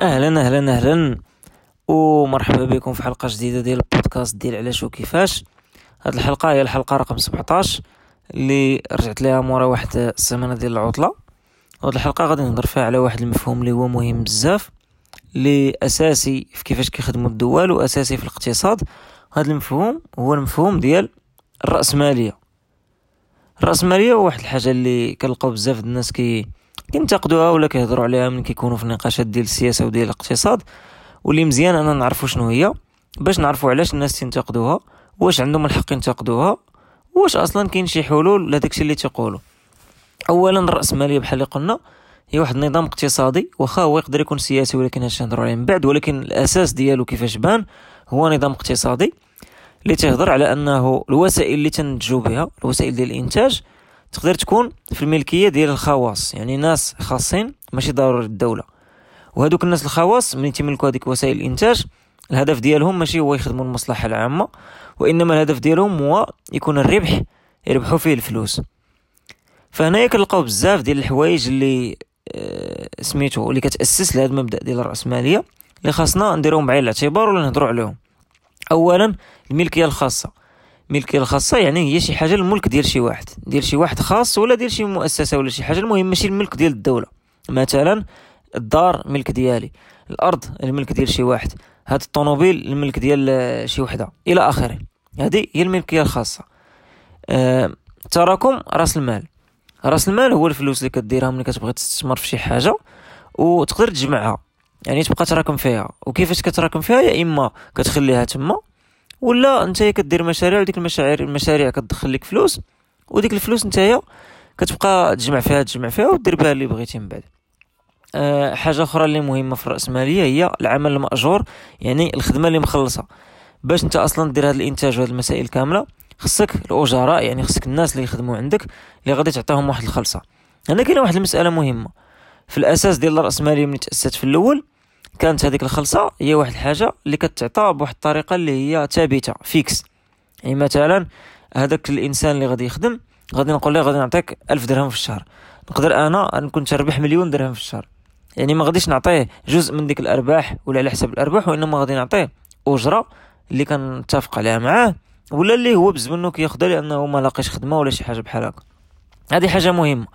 أهلا أهلا أهلا. ومرحبا بكم في حلقة جديدة ديال البودكاست ديال علاش وكيفاش. هاد الحلقة هي الحلقة رقم 17 اللي رجعت لها مورا واحد السيمانه ديال العطلة. هاد الحلقة غادي نهضر فيها على واحد المفهوم اللي هو مهم بزاف اللي أساسي في كيفاش كيخدموا الدول وأساسي في الاقتصاد. هذا المفهوم هو المفهوم ديال الرأسمالية الرأسمالية هو واحد الحاجة اللي كنلقاو بزاف الناس كي كينتقدوها ولا كيهضروا عليها من كيكونوا في النقاشات ديال السياسة وديال الاقتصاد. واللي مزيان أنا نعرفوا شنو هي. باش نعرفوا علاش الناس تنتقدوها واش عندهم الحق ينتقدوها. واش أصلا كاين شي حلول لداكشي اللي تيقولوا. اولا الرأسمالية بحال اللي قلنا هي واحد النظام اقتصادي. واخا هو يقدر يكون سياسي ولكن هادشي نهضروا عليه من بعد. ولكن الأساس ديالو كيفاش بان هو نظام اقتصادي. اللي تيهضر على أنه الوسائل اللي تنتجو بها الوسائل ديال الإنتاج تقدر تكون في الملكية ديال الخواص. يعني ناس خاصين ماشي ضروري الدولة. وهذوك الناس الخواص ملي تيملكوا هذيك وسائل الإنتاج الهدف ديالهم ماشي هو يخدموا المصلحة العامة وإنما الهدف ديالهم هو يكون الربح يربحوا فيه الفلوس. فهنايا كنلقاو بزاف ديال الحوايج اللي آه، سميتو اللي كتأسس لهذا المبدأ ديال الرأسمالية اللي خاصنا نديروهم بعين الاعتبار ولا نهضروا عليهم. اولا الملكية الخاصة. الملكية الخاصة يعني هي شي حاجة الملك ديال شي واحد. ديال شي واحد خاص ولا ديال شي مؤسسة ولا شي حاجة المهم ماشي الملك ديال الدولة. مثلا الدار ملك ديالي الأرض الملك ديال شي واحد هاد الطوموبيل الملك ديال شي وحدة إلى آخره. هذه هي الملكية الخاصة. أه تراكم رأس المال. رأس المال هو الفلوس اللي كديرها ملي كتبغي تستثمر في شي حاجة وتقدر تجمعها. يعني تبقى تراكم فيها. وكيفاش كتراكم فيها؟ يا إما كتخليها تما ولا انت كدير مشاريع وديك المشاريع المشاريع كتدخل لك فلوس وديك الفلوس نتايا كتبقى تجمع فيها تجمع فيها ودير بها اللي بغيتي من بعد. أه حاجة أخرى اللي مهمة في الراسماليه هي العمل المأجور يعني الخدمة اللي مخلصة. باش انت أصلا دير هذا الإنتاج وهذه المسائل كاملة خصك الأجراء يعني خصك الناس اللي يخدموا عندك اللي غادي تعطيهم واحد الخلصة. هنا كاينة واحد المسألة مهمة. في الأساس ديال الراسماليه ملي تأسست في الأول كانت هذيك الخلصة هي واحد الحاجة اللي كتعطى بواحد الطريقة اللي هي ثابتة فيكس يعني مثلا هذاك الإنسان اللي غادي يخدم غادي نقول له غادي نعطيك ألف درهم في الشهر. نقدر أنا نكون تربح مليون درهم في الشهر. يعني ما غاديش نعطيه جزء من ديك الأرباح ولا على حساب الأرباح وإنما غادي نعطيه أجرة اللي كنتفق عليها معاه ولا اللي هو بزمنو كياخدها لأنه ما لاقيش خدمة ولا شي حاجة بحال هكا. هذه حاجة مهمة.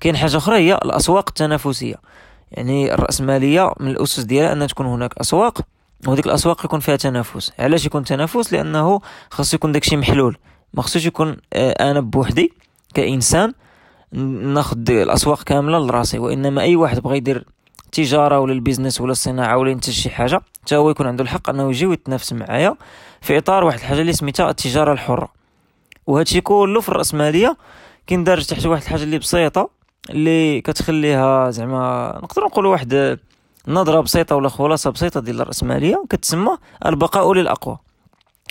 كاين حاجة أخرى هي الأسواق التنافسية. يعني الرأسمالية من الأسس ديالها ان تكون هناك أسواق وديك الأسواق يكون فيها تنافس. علاش يكون تنافس؟ لأنه خاص يكون داكشي محلول. ما خصوش يكون آه، أنا بوحدي كإنسان ناخذ الأسواق كاملة لراسي. وإنما أي واحد بغى يدير التجاره ولا البيزنس ولا الصناعة ولا ينتج شي حاجة حتى هو يكون عنده الحق أنه يجي ويتنافس معايا في إطار واحد الحاجة اللي سميتها التجارة الحرة. وهادشي كله في الرأسمالية كيندرج تحت واحد الحاجة اللي بسيطة اللي كتخليها زعما نقدر نقولوا واحد نظرة بسيطة ولا خلاصة بسيطة ديال الراسماليه كتسمى البقاء للأقوى.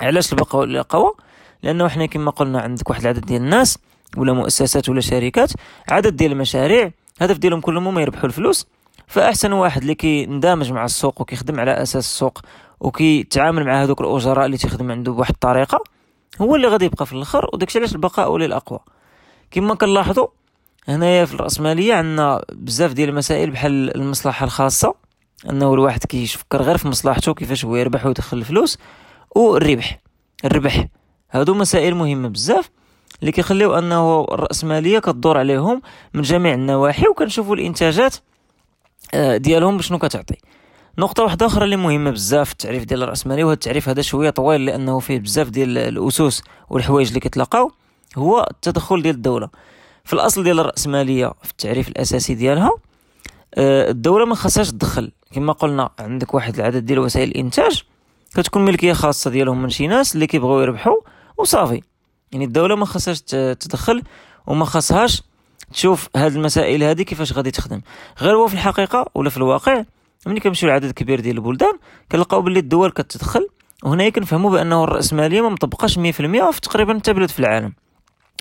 علاش البقاء للأقوى؟ لأنه حنا كما قلنا عندك واحد العدد ديال الناس ولا مؤسسات ولا شركات عدد ديال المشاريع الهدف ديالهم كلهم هما يربحوا الفلوس. فأحسن واحد اللي كيندمج مع السوق وكيخدم على أساس السوق وكيتعامل مع هذوك الأجراء اللي تيخدم عنده بواحد الطريقة هو اللي غادي يبقى في الآخر وداكشي علاش البقاء للأقوى. كما كنلاحظوا هنايا في الرأسمالية عندنا بزاف ديال المسائل بحال المصلحة الخاصة أنه الواحد كيفكر غير في مصلحته كيفاش هو يربح ويدخل الفلوس والربح. الربح. هادو مسائل مهمة بزاف اللي كيخليو أنه الرأسمالية كتدور عليهم من جميع النواحي وكنشوفوا الإنتاجات آه، ديالهم بشنو كتعطي. نقطة واحدة أخرى اللي مهمة بزاف التعريف ديال الرأسمالية وهذا التعريف هذا شوية طويل لأنه فيه بزاف ديال الأسس والحوايج اللي كيتلاقاو هو التدخل ديال الدولة. في الأصل ديال الراسماليه في التعريف الأساسي ديالها آه، الدولة ما خاصهاش تدخل. كما قلنا عندك واحد العدد ديال وسائل الإنتاج كتكون ملكية خاصة ديالهم من شي ناس اللي كيبغيو يربحوا وصافي. يعني الدولة ما خاصهاش تدخل وما خاصهاش تشوف هاد المسائل هذه كيفاش غادي تخدم. غير هو في الحقيقة ولا في الواقع ملي كنمشيو لعدد كبير ديال البلدان كنلقاو باللي الدول كتدخل. وهنا كنفهموا بأنه الراسماليه ما مطبقاش 100% في تقريبا حتى بلد في العالم.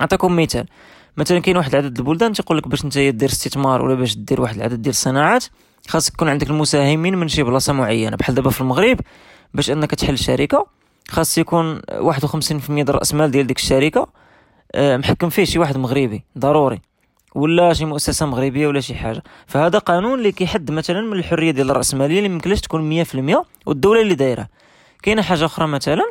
نعطيكم مثال. مثلا كاين واحد العدد البلدان تيقول لك باش انت دير استثمار ولا باش دير واحد العدد ديال الصناعات خاصك يكون عندك المساهمين من شي بلاصة معينة. بحال دابا في المغرب باش أنك تحل شركة خاص يكون 51% ديال رأس مال ديال ديك الشركة آه، محكم فيه شي واحد مغربي ضروري ولا شي مؤسسة مغربية ولا شي حاجة. فهذا قانون اللي كيحد مثلا من الحرية ديال الرأسمالية اللي ممكنلاش تكون 100% والدولة اللي دايرة. كاينة حاجة أخرى مثلا؟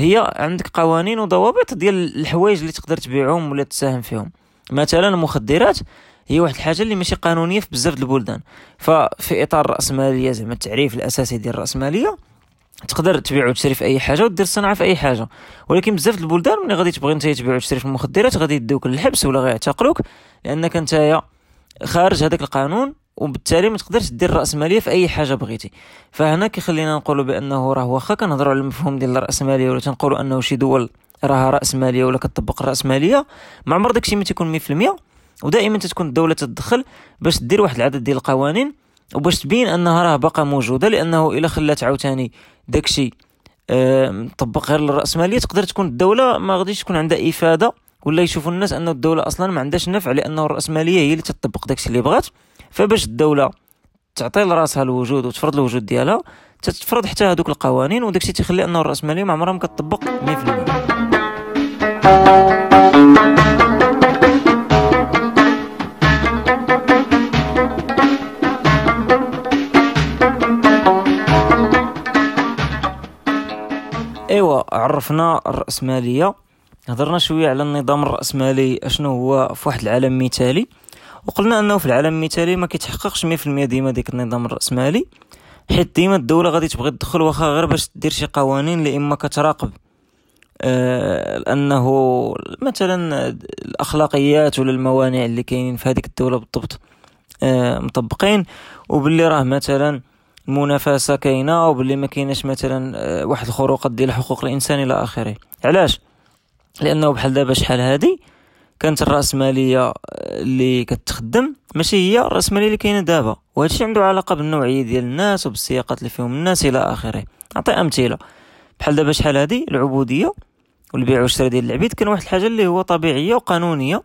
هي عندك قوانين وضوابط ديال الحوايج اللي تقدر تبيعهم ولا تساهم فيهم. مثلا المخدرات هي واحد الحاجة اللي ماشي قانونية في بزاف د البلدان. ففي إطار الرأسمالية زعما التعريف الأساسي ديال الرأسمالية تقدر تبيع وتشري في أي حاجة ودير الصناعه في أي حاجة. ولكن بزاف د البلدان ملي غادي تبغي أنت تبيع وتشري في المخدرات غادي يدوك للحبس ولا غيعتقلوك لأنك انت خارج هذاك القانون وبالتالي ما تقدرش دير الراسماليه في أي حاجة بغيتي. فهنا كيخلينا نقولوا بأنه راه واخا كنهضروا على المفهوم ديال الراسماليه ولا تنقولوا أنه شي دول راها راسماليه ولا كتطبق الراسماليه ما عمر داكشي ما تيكون 100% ودائما تكون الدولة تدخل باش دير واحد العدد ديال القوانين وباش تبين أنها راه باقا موجودة لأنه إلا خلات عاوتاني داكشي أه طبق غير الراسماليه تقدر تكون الدولة ما غاديش تكون عندها إفادة ولا يشوفوا الناس انه الدولة أصلا ما عندهاش نفع لأنه الراسماليه هي اللي تطبق داكشي اللي بغات. فباش الدولة تعطي لراسها الوجود وتفرض الوجود ديالها تتفرض حتى هذوك القوانين وداكشي تيخلي انه الراسماليه ما عمرها ما كتطبق 100% إيوا عرفنا الرأسمالية. هضرنا شوية على النظام الرأسمالي أشنو هو؟ في واحد العالم مثالي. وقلنا أنه في العالم المثالي ما كيتحققش 100% ديما ديك النظام الرأسمالي حيت ديما الدولة غادي تبغي تدخل واخا غير باش دير شي قوانين اللي إما كتراقب آه انه مثلا الأخلاقيات ولا الموانع اللي كاينين في هذيك الدولة بالضبط آه مطبقين وباللي راه مثلا المنافسة كاينة وباللي ما كايناش مثلا آه، واحد الخروقات ديال حقوق الإنسان إلى آخره. علاش؟ لأنه بحال دابا شحال هادي كانت الرأسمالية آه، اللي كتخدم ماشي هي الرأسمالية اللي كاينة دابا. وهذا الشيء عنده علاقة بالنوعية ديال الناس وبالسياقات اللي فيهم الناس إلى آخره. نعطي أمثلة. بحال دابا شحال هادي؟ العبودية والبيع والشراء ديال العبيد. كان واحد الحاجة اللي هو طبيعية وقانونية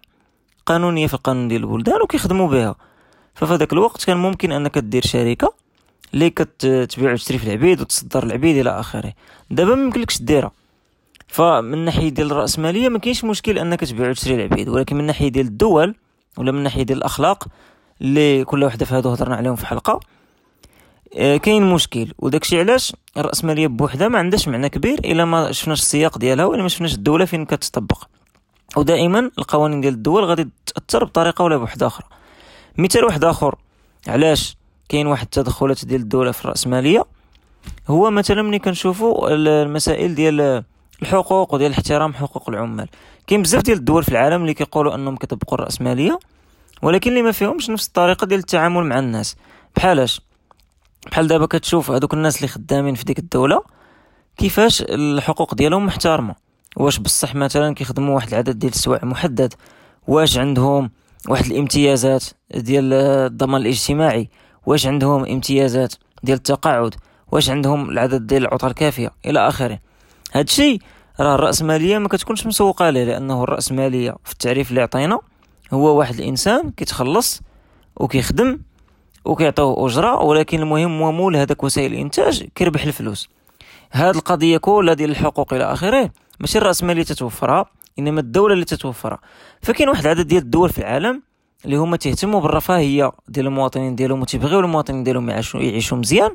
قانونية في القانون ديال البلدان وكيخدموا بها. ففي هذاك الوقت كان ممكن أنك دير شركة اللي كتبيع وتشري في العبيد وتصدر العبيد إلى آخره. دابا ما يمكنلكش ديرها فمن ناحية ديال الرأسمالية ما كاينش مشكل أنك تبيع وتشري العبيد ولكن من ناحية ديال الدول ولا من ناحية ديال الأخلاق اللي كل وحده في هادو هضرنا عليهم في حلقة آه، كاين مشكل. وداكشي علاش الرأسمالية بوحدها ما عندهاش معنى كبير إلا ما شفناش السياق ديالها ولا ما شفناش الدولة فين كتطبق. ودائما القوانين ديال الدول غادي تأثر بطريقة ولا بوحدة أخرى. مثال واحد آخر علاش كاين واحد التدخلات ديال الدولة في الرأسمالية؟ هو مثلا ملي كنشوفوا المسائل ديال الحقوق وديال احترام حقوق العمال. كاين بزاف ديال الدول في العالم اللي كيقولوا أنهم كيطبقوا الراسماليه ولكن اللي ما فيهمش نفس الطريقة ديال التعامل مع الناس. بحالاش بحال دابا كتشوف هذوك الناس اللي خدامين في ديك الدولة كيفاش الحقوق ديالهم محترمة؟ واش بصح مثلا كيخدموا واحد العدد ديال السوايع محدد؟ واش عندهم واحد الامتيازات ديال الضمان الاجتماعي؟ واش عندهم امتيازات ديال التقاعد؟ واش عندهم العدد ديال العطل الكافية؟ إلى آخره. هادشي راه الراسماليه ما كتكونش مسوقة ليه لأنه الراسماليه في التعريف اللي عطينا هو واحد الإنسان كيتخلص وكيخدم وكيعطيوه أجرة ولكن المهم هو مول هذاك وسائل الإنتاج كيربح الفلوس. هاد القضية كلها ديال الحقوق إلى آخره ماشي الراسماليه تتوفرها إنما الدولة اللي تتوفرها. فكاين واحد العدد ديال الدول في العالم اللي هما تيهتموا بالرفاهية ديال المواطنين ديالهم وتيبغيو المواطنين ديالهم يعيشوا مزيان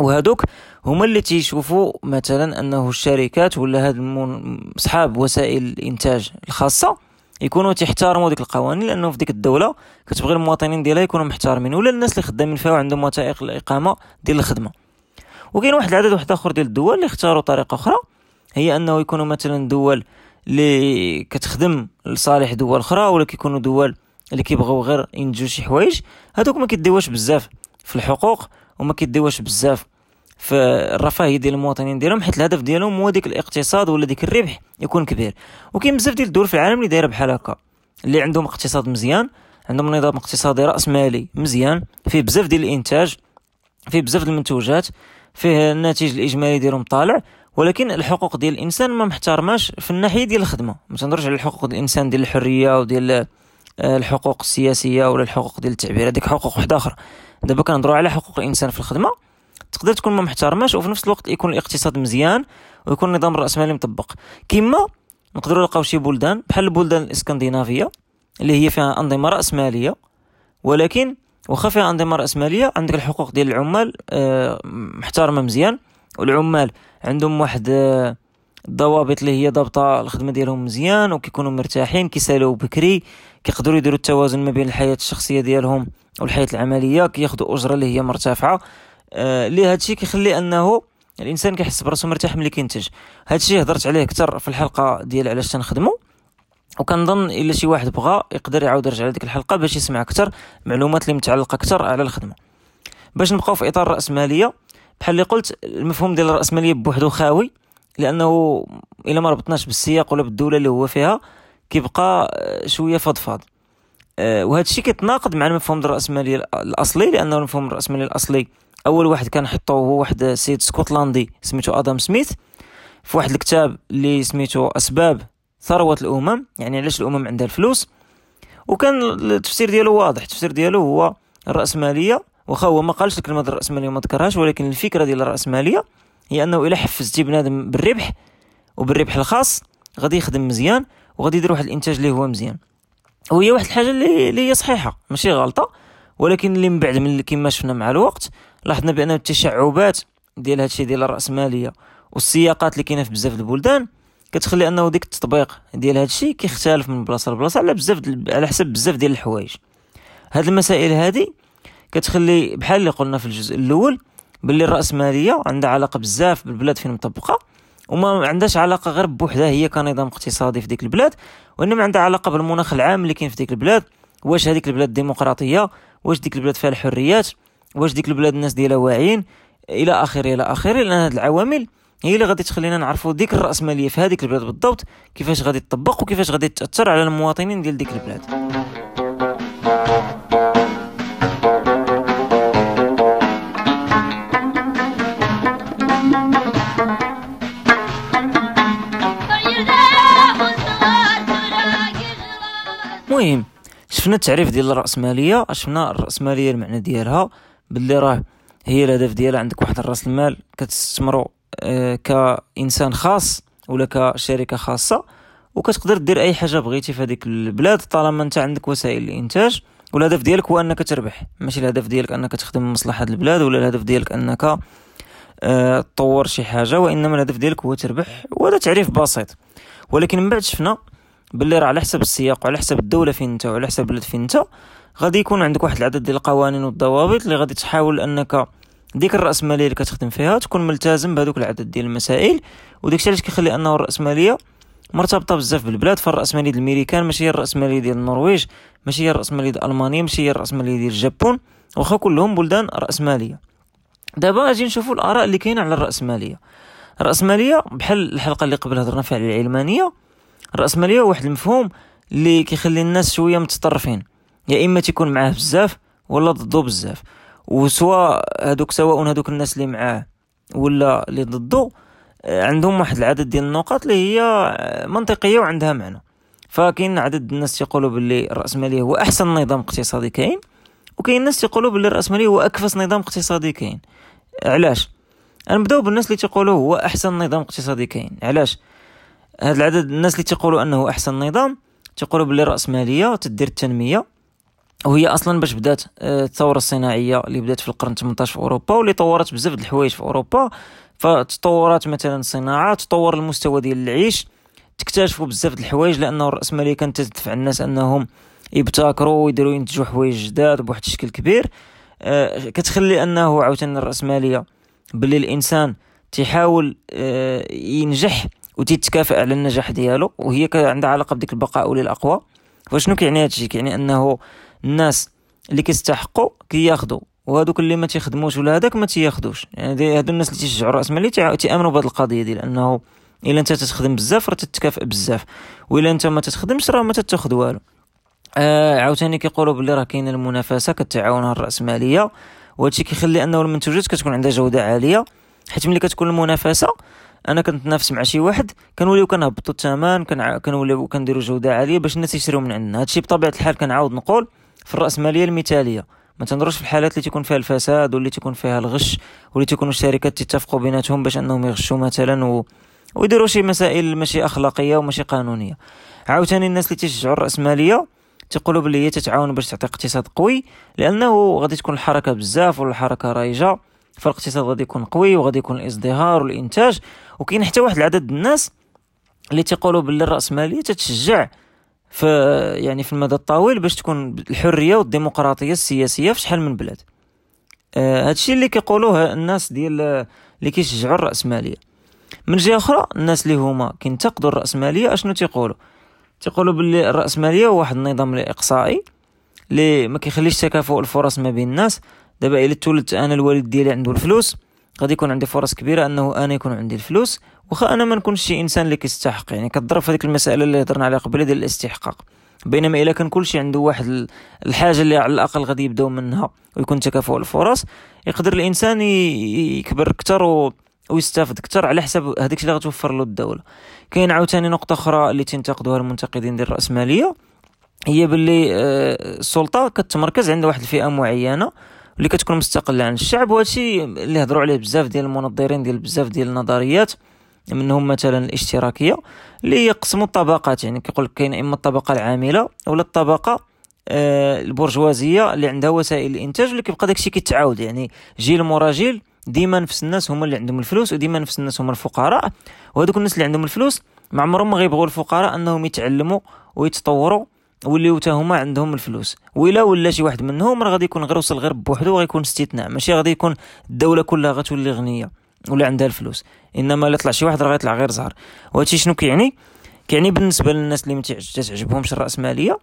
وهادوك هما اللي تيشوفوا مثلا أنه الشركات ولا هاد اصحاب وسائل الإنتاج الخاصة يكونوا تيحترموا ديك القوانين لأنه في ديك الدولة كتبغي المواطنين ديالها يكونوا محترمين ولا الناس اللي خدامين فيها وعندهم وثائق الإقامة ديال الخدمة. وكاين واحد العدد واحد آخر ديال الدول اللي اختاروا طريقة أخرى هي أنه يكونوا مثلا دول اللي كتخدم لصالح دول أخرى ولا كيكونوا دول اللي كيبغيو غير ينتجوا شي حوايج. هذوك ما كيديوش بزاف في الحقوق وما كيديوش بزاف. في الرفاهيه ديال المواطنين ديالهم حيت الهدف ديالهم هو ديك الاقتصاد ولا ديك الربح يكون كبير. وكاين بزاف ديال الدول في العالم اللي دايرة بحال هكا اللي عندهم اقتصاد مزيان عندهم نظام اقتصادي رأس مالي مزيان فيه بزاف ديال الإنتاج فيه بزاف المنتوجات فيه الناتج الإجمالي ديالهم طالع ولكن الحقوق ديال الإنسان ما محترماش في الناحية ديال الخدمة. ما تنهضرش على ديال الإنسان ديال الحرية وديال آه، الحقوق السياسية ولا الحقوق ديال التعبير هذيك حقوق واحدة أخرى. دابا كنهضروا على حقوق الإنسان في الخدمة. تقدر تكون ما محترماش وفي نفس الوقت يكون الاقتصاد مزيان ويكون النظام الرأسمالي مطبق. كما نقدروا نلقاو شي بلدان بحال البلدان الإسكندنافية اللي هي فيها أنظمة رأسمالية ولكن واخا فيها أنظمة رأسمالية عندك الحقوق ديال العمال آه، محترمة مزيان والعمال عندهم واحد آه، الضوابط اللي هي ضابطة الخدمة ديالهم مزيان وكيكونوا مرتاحين كيسألوا بكري كيقدروا يديروا التوازن ما بين الحياة الشخصية ديالهم والحياة العملية كياخذوا أجرة اللي هي مرتفعة. آه اللي هادشي كيخلي أنه الإنسان كيحس براسو مرتاح ملي كينتج. هادشي هضرت عليه أكثر في الحلقة ديال علاش تنخدمو. وكنظن إلا شي واحد بغى يقدر يعاود يرجع لديك الحلقة باش يسمع أكثر معلومات اللي متعلقة أكثر على الخدمة. باش نبقاو في إطار الراسماليه بحال اللي قلت المفهوم ديال الرأسمالية بوحدو خاوي. لأنه إلا ما ربطناش بالسياق ولا بالدولة اللي هو فيها كيبقى شوية فضفاض. أه وهذا الشيء كيتناقض مع المفهوم الراسماليه الأصلي لأنه المفهوم الراسماليه الأصلي أول واحد كان حطوه هو واحد السيد اسكتلندي سميتو آدم سميث في واحد الكتاب اللي سميتو أسباب ثروة الأمم يعني علاش الأمم عندها الفلوس. وكان التفسير ديالو واضح التفسير ديالو هو الرأسمالية واخا هو ما قالش الكلمة الرأسمالية ما ذكرهاش ولكن الفكرة ديال الرأسمالية هي أنه الا حفزتي بنادم بالربح وبالربح الخاص غادي يخدم مزيان وغادي يدير واحد الإنتاج اللي هو مزيان. وهي واحد الحاجة اللي, هي صحيحة ماشي غلطة ولكن اللي من بعد من كما شفنا مع الوقت لاحظنا بان التشعبات ديال هادشي ديال الرأسمالية والسياقات اللي كاينة في بزاف البلدان كتخلي أنه ديك التطبيق ديال هادشي كيختلف من بلاصة لبلاصة على بزاف على حسب بزاف ديال الحوايج. هاد المسائل هادي كتخلي بحال اللي قلنا في الجزء الأول باللي الراسماليه عندها علاقة بزاف بالبلاد فين مطبقة وما عندهاش علاقة غير بوحدها هي كنظام اقتصادي في ديك البلاد وإنما عندها علاقة بالمناخ العام اللي كاين في ديك البلاد. واش هذيك البلاد ديمقراطية؟ واش ديك البلاد فيها الحريات؟ واش ديك البلاد الناس ديالها واعيين؟ إلى آخره إلى آخره لأن هاد العوامل هي اللي غادي تخلينا نعرفوا ديك الراسماليه في هذيك البلاد بالضبط كيفاش غادي تطبق وكيفاش غادي تأثر على المواطنين ديال ديك البلاد. المهم شفنا التعريف ديال الرأسمالية شفنا الرأسمالية المعنى ديالها باللي راه هي الهدف ديالها عندك واحد راس المال كتستثمرو آه كإنسان خاص ولا كشركة خاصة وكتقدر دير أي حاجة بغيتي في هذيك البلاد طالما أنت عندك وسائل الإنتاج والهدف ديالك هو أنك تربح. ماشي الهدف ديالك أنك تخدم مصلحة البلاد ولا الهدف ديالك أنك أه تطور شي حاجة وإنما الهدف ديالك هو تربح وهذا تعريف بسيط. ولكن من بعد شفنا باللي راه على حسب السياق وعلى حسب الدولة فين انت وعلى حسب البلد فين انت غادي يكون عندك واحد العدد ديال القوانين والضوابط اللي غادي تحاول أنك ديك الراسماليه اللي كتخدم فيها تكون ملتزم بهذوك العدد ديال المسائل. وداك الشيء علاش كيخلي انه الراسماليه مرتبطة بزاف بالبلاد. فالراسماليه ديال الميريكان ماشي هي الراسماليه ديال النرويج ماشي هي الراسماليه ديال ألمانيا ماشي هي الراسماليه ديال الجابون. واخا كلهم بلدان راسماليه دابا أجي نشوفوا الآراء اللي كاينة على الراسماليه الراسماليه بحال الحلقة اللي قبل هضرنا فيها على العلمانية الراسماليه هو واحد المفهوم اللي كيخلي الناس شوية متطرفين. يا إما تيكون معاه بزاف ولا ضده بزاف. وسواء هادوك سواء هادوك الناس اللي معاه ولا اللي ضده آه، عندهم واحد العدد ديال النقاط اللي هي آه، منطقية وعندها معنى. فكاين عدد الناس تيقولوا باللي الراسماليه هو أحسن نظام اقتصادي كاين وكاين الناس تيقولوا باللي الراسماليه هو أكفس نظام اقتصادي كاين. علاش؟ نبداو بالناس اللي تيقولوا هو أحسن نظام اقتصادي كاين. علاش؟ هاد العدد الناس اللي تيقولوا أنه أحسن نظام تيقولوا باللي الراسماليه تدير التنمية. وهي أصلا باش بدات آه، الثورة الصناعية اللي بدات في القرن 18 في أوروبا واللي طورت بزاف د الحوايج في أوروبا. فتطورات مثلا الصناعة تطور المستوى ديال العيش تكتشفوا بزاف د الحوايج لأنه الراسماليه كانت تدفع الناس أنهم يبتكروا ويديروا ينتجوا حوايج جداد بواحد الشكل كبير. آه، كتخلي أنه عاوتاني الراسماليه باللي الإنسان تيحاول آه، ينجح وتتكافئ على النجاح ديالو وهي عندها علاقة بديك البقاء للاقوى فشنو كيعني هادشي كيعني أنه الناس اللي كيستحقوا كياخذوا وهذوك اللي ما تيخدموش ولا هذاك ما تياخذوش يعني هادو الناس اللي تيشجعوا الراس مالي تيأمنوا بهذه القضية ديال انه إلا أنت تتخدم بزاف راه تتكافئ بزاف وإلا أنت ما تتخدمش راه ما تتاخذ والو. آه عاوتاني كيقولوا بلي راه كاينة المنافسة كتعاونها الرأسمالية وهادشي كيخلي أنه المنتوجات كتكون عندها جودة عالية حيت ملي كتكون المنافسة أنا كنتنافس مع شي واحد كنوليو كنهبطوا الثمن كنوليو كنديروا جودة عالية باش الناس يشريو من عندنا. هادشي بطبيعة الحال كنعاود نقول في الراسماليه المثالية. ما تنظرش في الحالات اللي تكون فيها الفساد واللي تكون فيها الغش واللي تكونوا الشركات تتفقوا بيناتهم باش أنهم يغشوا مثلا و... ويديروا شي مسائل ماشي أخلاقية وماشي قانونية. عاوتاني الناس اللي تيشجعوا الراسماليه تيقولوا بلي هي تتعاون باش تعطي اقتصاد قوي لأنه غادي تكون الحركة بزاف ولا الحركه رايجه فالاقتصاد غادي يكون قوي وغادي يكون الازدهار والانتاج وكاين حتى واحد العدد الناس اللي تيقولوا باللي الراسماليه تتشجع في يعني في المدى الطويل باش تكون الحرية والديمقراطية السياسية في شحال من بلاد. آه هادشي اللي كيقولوه الناس ديال اللي كيشجعوا الراسماليه من جهة أخرى الناس اللي هما كينتقدوا الراسماليه أشنو تيقولوا؟ تيقولوا باللي الراسماليه هو واحد النظام الإقصائي اللي ما كيخليش تكافؤ الفرص ما بين الناس. دابا إلا تولدت أنا الوالد ديالي عنده الفلوس غادي يكون عندي فرص كبيرة أنه أنا يكون عندي الفلوس واخا أنا ما نكونش شي إنسان اللي كيستحق يعني كضرب في هذيك المسألة اللي هضرنا عليها قبل ديال الاستحقاق بينما إلا كان كلشي عنده واحد الحاجة اللي على الأقل غادي يبداو منها ويكون تكافؤ الفرص يقدر الإنسان يكبر أكثر. ويستافد أكثر على حساب هذاك الشيء اللي غتوفر له الدولة كاين عاوتاني نقطة أخرى اللي تنتقدوها المنتقدين ديال الرأسمالية هي باللي آه، السلطة كتمركز عند واحد الفئة معينة اللي كتكون مستقلة عن الشعب وهذا الشيء اللي هضروا عليه بزاف ديال المنظرين ديال بزاف ديال النظريات منهم مثلا الاشتراكية اللي يقسموا الطبقات. يعني كيقول لك كاين إما الطبقة العاملة ولا الطبقة آه البرجوازيه اللي عندها وسائل الإنتاج اللي كيبقى داكشي كيتعاود. يعني جيل مورا جيل ديما نفس الناس هما اللي عندهم الفلوس وديما نفس الناس هما الفقراء. وهذوك الناس اللي عندهم الفلوس ما عمرهم ما غيبغوا الفقراء أنهم يتعلموا ويتطوروا واللي حتى هما عندهم الفلوس. ولا ولا شي واحد منهم راه غادي يكون غير وصل غير بوحدو وغيكون استثناء. ماشي غادي يكون الدولة كلها غتولي غنية ولا عندها الفلوس. إنما الا طلع شي واحد راه غيطلع غير زهر. وهادشي شنو كيعني؟ كيعني بالنسبة للناس اللي ما تعجبهمش الراسماليه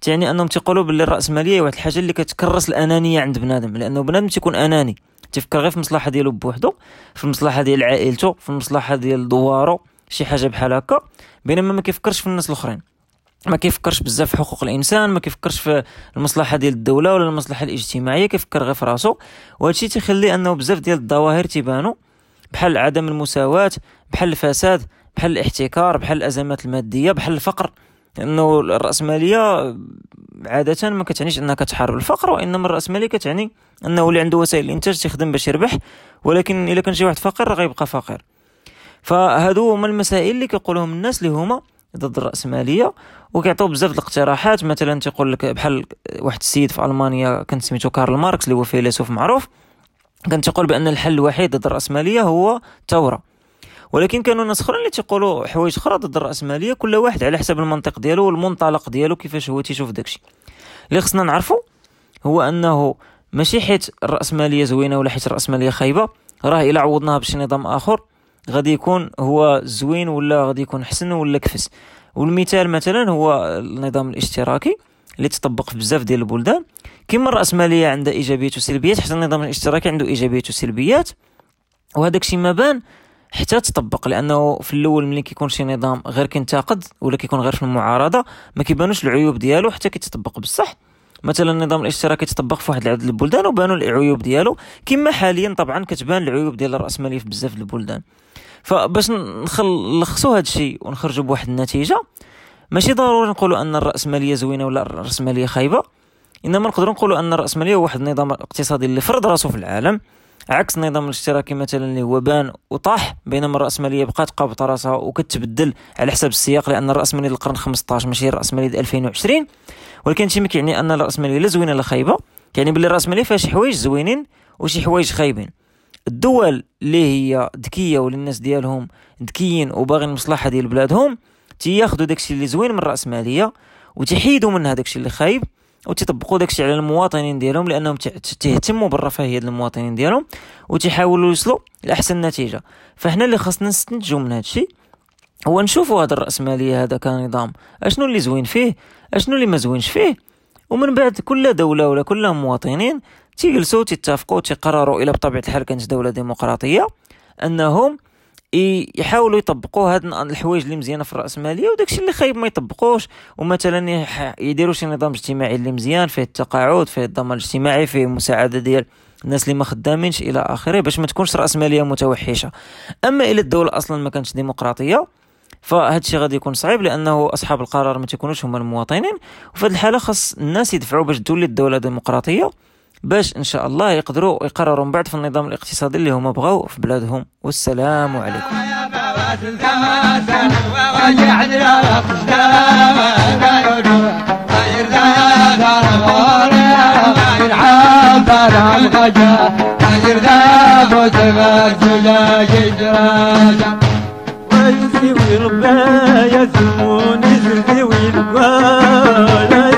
تعني أنهم تيقولوا باللي الراسماليه واحد الحاجة اللي كتكرس الأنانية عند بنادم. لأنه بنادم تيكون أناني. تفكر غير في المصلحه ديالو بوحدو في المصلحه ديال عائلته في المصلحه ديال دوارو شي حاجة بحال هكا. بينما ما كيفكرش في الناس الأخرين. ما كيفكرش بزاف في حقوق الإنسان ما كيفكرش في المصلحة ديال الدولة ولا المصلحة الاجتماعية كيفكر غير في راسو. وهادشي تيخلي أنه بزاف ديال الظواهر تيبانوا بحال عدم المساواة بحال الفساد بحال الاحتكار بحال الأزمات المادية بحال الفقر. لأنه الرأسمالية عادة ما كتعنيش أنها كتحارب الفقر وإنما الرأسمالية كتعني أنه اللي عنده وسائل الإنتاج تخدم باش يربح ولكن إلا كان شي واحد فقير غيبقى فقير. فهادو هما المسائل اللي كيقولوهم الناس اللي هما ضد الرأسمالية وكيعطيو بزاف الاقتراحات. مثلا تيقول لك بحال واحد السيد في ألمانيا كان سميتو كارل ماركس اللي هو فيلسوف معروف كان تيقول بأن الحل الوحيد ضد الرأسمالية هو الثوره ولكن كانوا ناس أخرين اللي تيقولوا حوايج أخرى ضد الرأسمالية كل واحد على حسب المنطق ديالو والمنطلق ديالو كيفاش هو تيشوف داكشي. اللي خصنا نعرفو هو أنه ماشي حيت الرأسمالية زوينة ولا حيت الرأسمالية خايبة راه إلا عوضناها بشي نظام آخر غادي يكون هو زوين ولا غادي يكون حسن ولا كفس. والمثال مثلا هو النظام الاشتراكي اللي تطبق في بزاف ديال البلدان. كما الراسماليه عندها ايجابيات وسلبيات حتى النظام الاشتراكي عنده إيجابيات وسلبيات. وهذاك الشيء ما بان حتى تطبق لأنه في الأول ملي كيكون شي نظام غير كينتقد ولا كيكون غير في المعارضة ما كيبانوش العيوب ديالو حتى كيتطبق بصح. مثلا النظام الاشتراكي تطبق في واحد العدد البلدان وبانوا العيوب ديالو. كما حاليا طبعا كتبان العيوب ديال الراسماليه في بزاف البلدان. فباش نلخصوا هذا الشيء ونخرجوا بواحد النتيجة ماشي ضروري نقولوا أن الراسماليه زوينة ولا الراسماليه خايبة. إنما نقدروا نقولوا أن الراسماليه هو واحد النظام اقتصادي اللي فرض راسو في العالم. عكس النظام الاشتراكي مثلا اللي هو بان وطاح بينما الراسماليه بقات قابضه راسها وكتبدل على حسب السياق لأن الراسماليه القرن 15 ماشي الراسماليه 2020 ولكن هادشي ما كيعني أن الراسماليه لا زوينه لا خايبة. كيعني بلي الراسماليه فيها شي حوايج زوينين وشي حوايج خايبين. الدول اللي هي ذكية واللي الناس ديالهم ذكيين وباغيين المصلحه ديال بلادهم تياخذوا داكشي اللي زوين من الراسماليه وتحيدوا من داكشي اللي خايب وتطبقوا داكشي على المواطنين ديالهم لأنهم تهتموا بالرفاهية ديال المواطنين ديالهم وتحاولوا يوصلوا لأحسن نتيجة. فاحنا اللي خاصنا نستنتجوا من هادشي هو نشوفوا هذا الراسماليه هذا كنظام أشنو اللي زوين فيه؟ أشنو اللي ما زوينش فيه؟ ومن بعد كل دولة ولا كل مواطنين تيجلسوا تيتفقوا تيقرروا إلى بطبيعة الحال كانت دولة ديمقراطية أنهم يحاولوا يطبقوا هاد الحوايج اللي مزيانة في الراسماليه وداكشي اللي خايب ما يطبقوش. ومثلا يديروا شي نظام اجتماعي اللي مزيان فيه التقاعد فيه الضمان الاجتماعي فيه المساعدة ديال الناس اللي ما خدامينش إلى آخره باش ما تكونش راسماليه متوحشة. أما إلى الدولة أصلا ما كانتش ديمقراطية فهذا الشيء غادي يكون صعيب لأنه أصحاب القرار ما تيكونوش هما المواطنين. وفي هذه الحالة خاص الناس يدفعوا باش تولي الدولة ديمقراطيه باش إن شاء الله يقدروا يقرروا من بعد في النظام الاقتصادي اللي هما بغاو في بلادهم. والسلام عليكم. زلدي ويربى يا زمون زلدي ويربى.